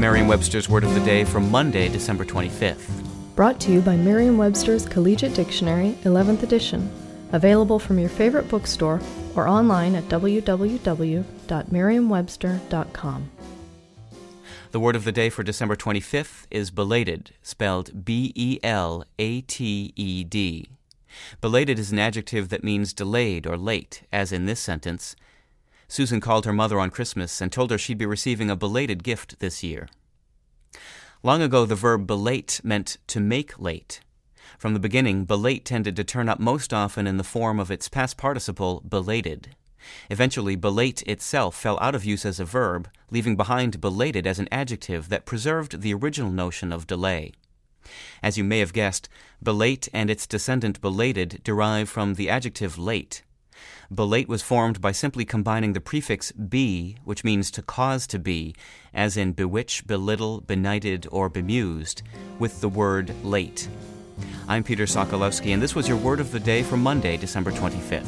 Merriam Webster's Word of the Day for Monday, December 25th. Brought to you by Merriam Webster's Collegiate Dictionary, 11th edition. Available from your favorite bookstore or online at www.merriam-webster.com. The word of the day for December 25th is belated, spelled B E L A T E D. Belated is an adjective that means delayed or late, as in this sentence. Susan called her mother on Christmas and told her she'd be receiving a belated gift this year. Long ago, the verb belate meant to make late. From the beginning, belate tended to turn up most often in the form of its past participle, belated. Eventually, belate itself fell out of use as a verb, leaving behind belated as an adjective that preserved the original notion of delay. As you may have guessed, belate and its descendant belated derive from the adjective late. Belate was formed by simply combining the prefix be, which means to cause to be, as in bewitch, belittle, benighted, or bemused, with the word late. I'm Peter Sokolowski, and this was your word of the day for Monday, December 25th.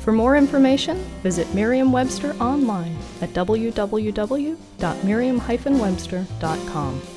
For more information, visit Merriam Webster online at www.merriam-webster.com.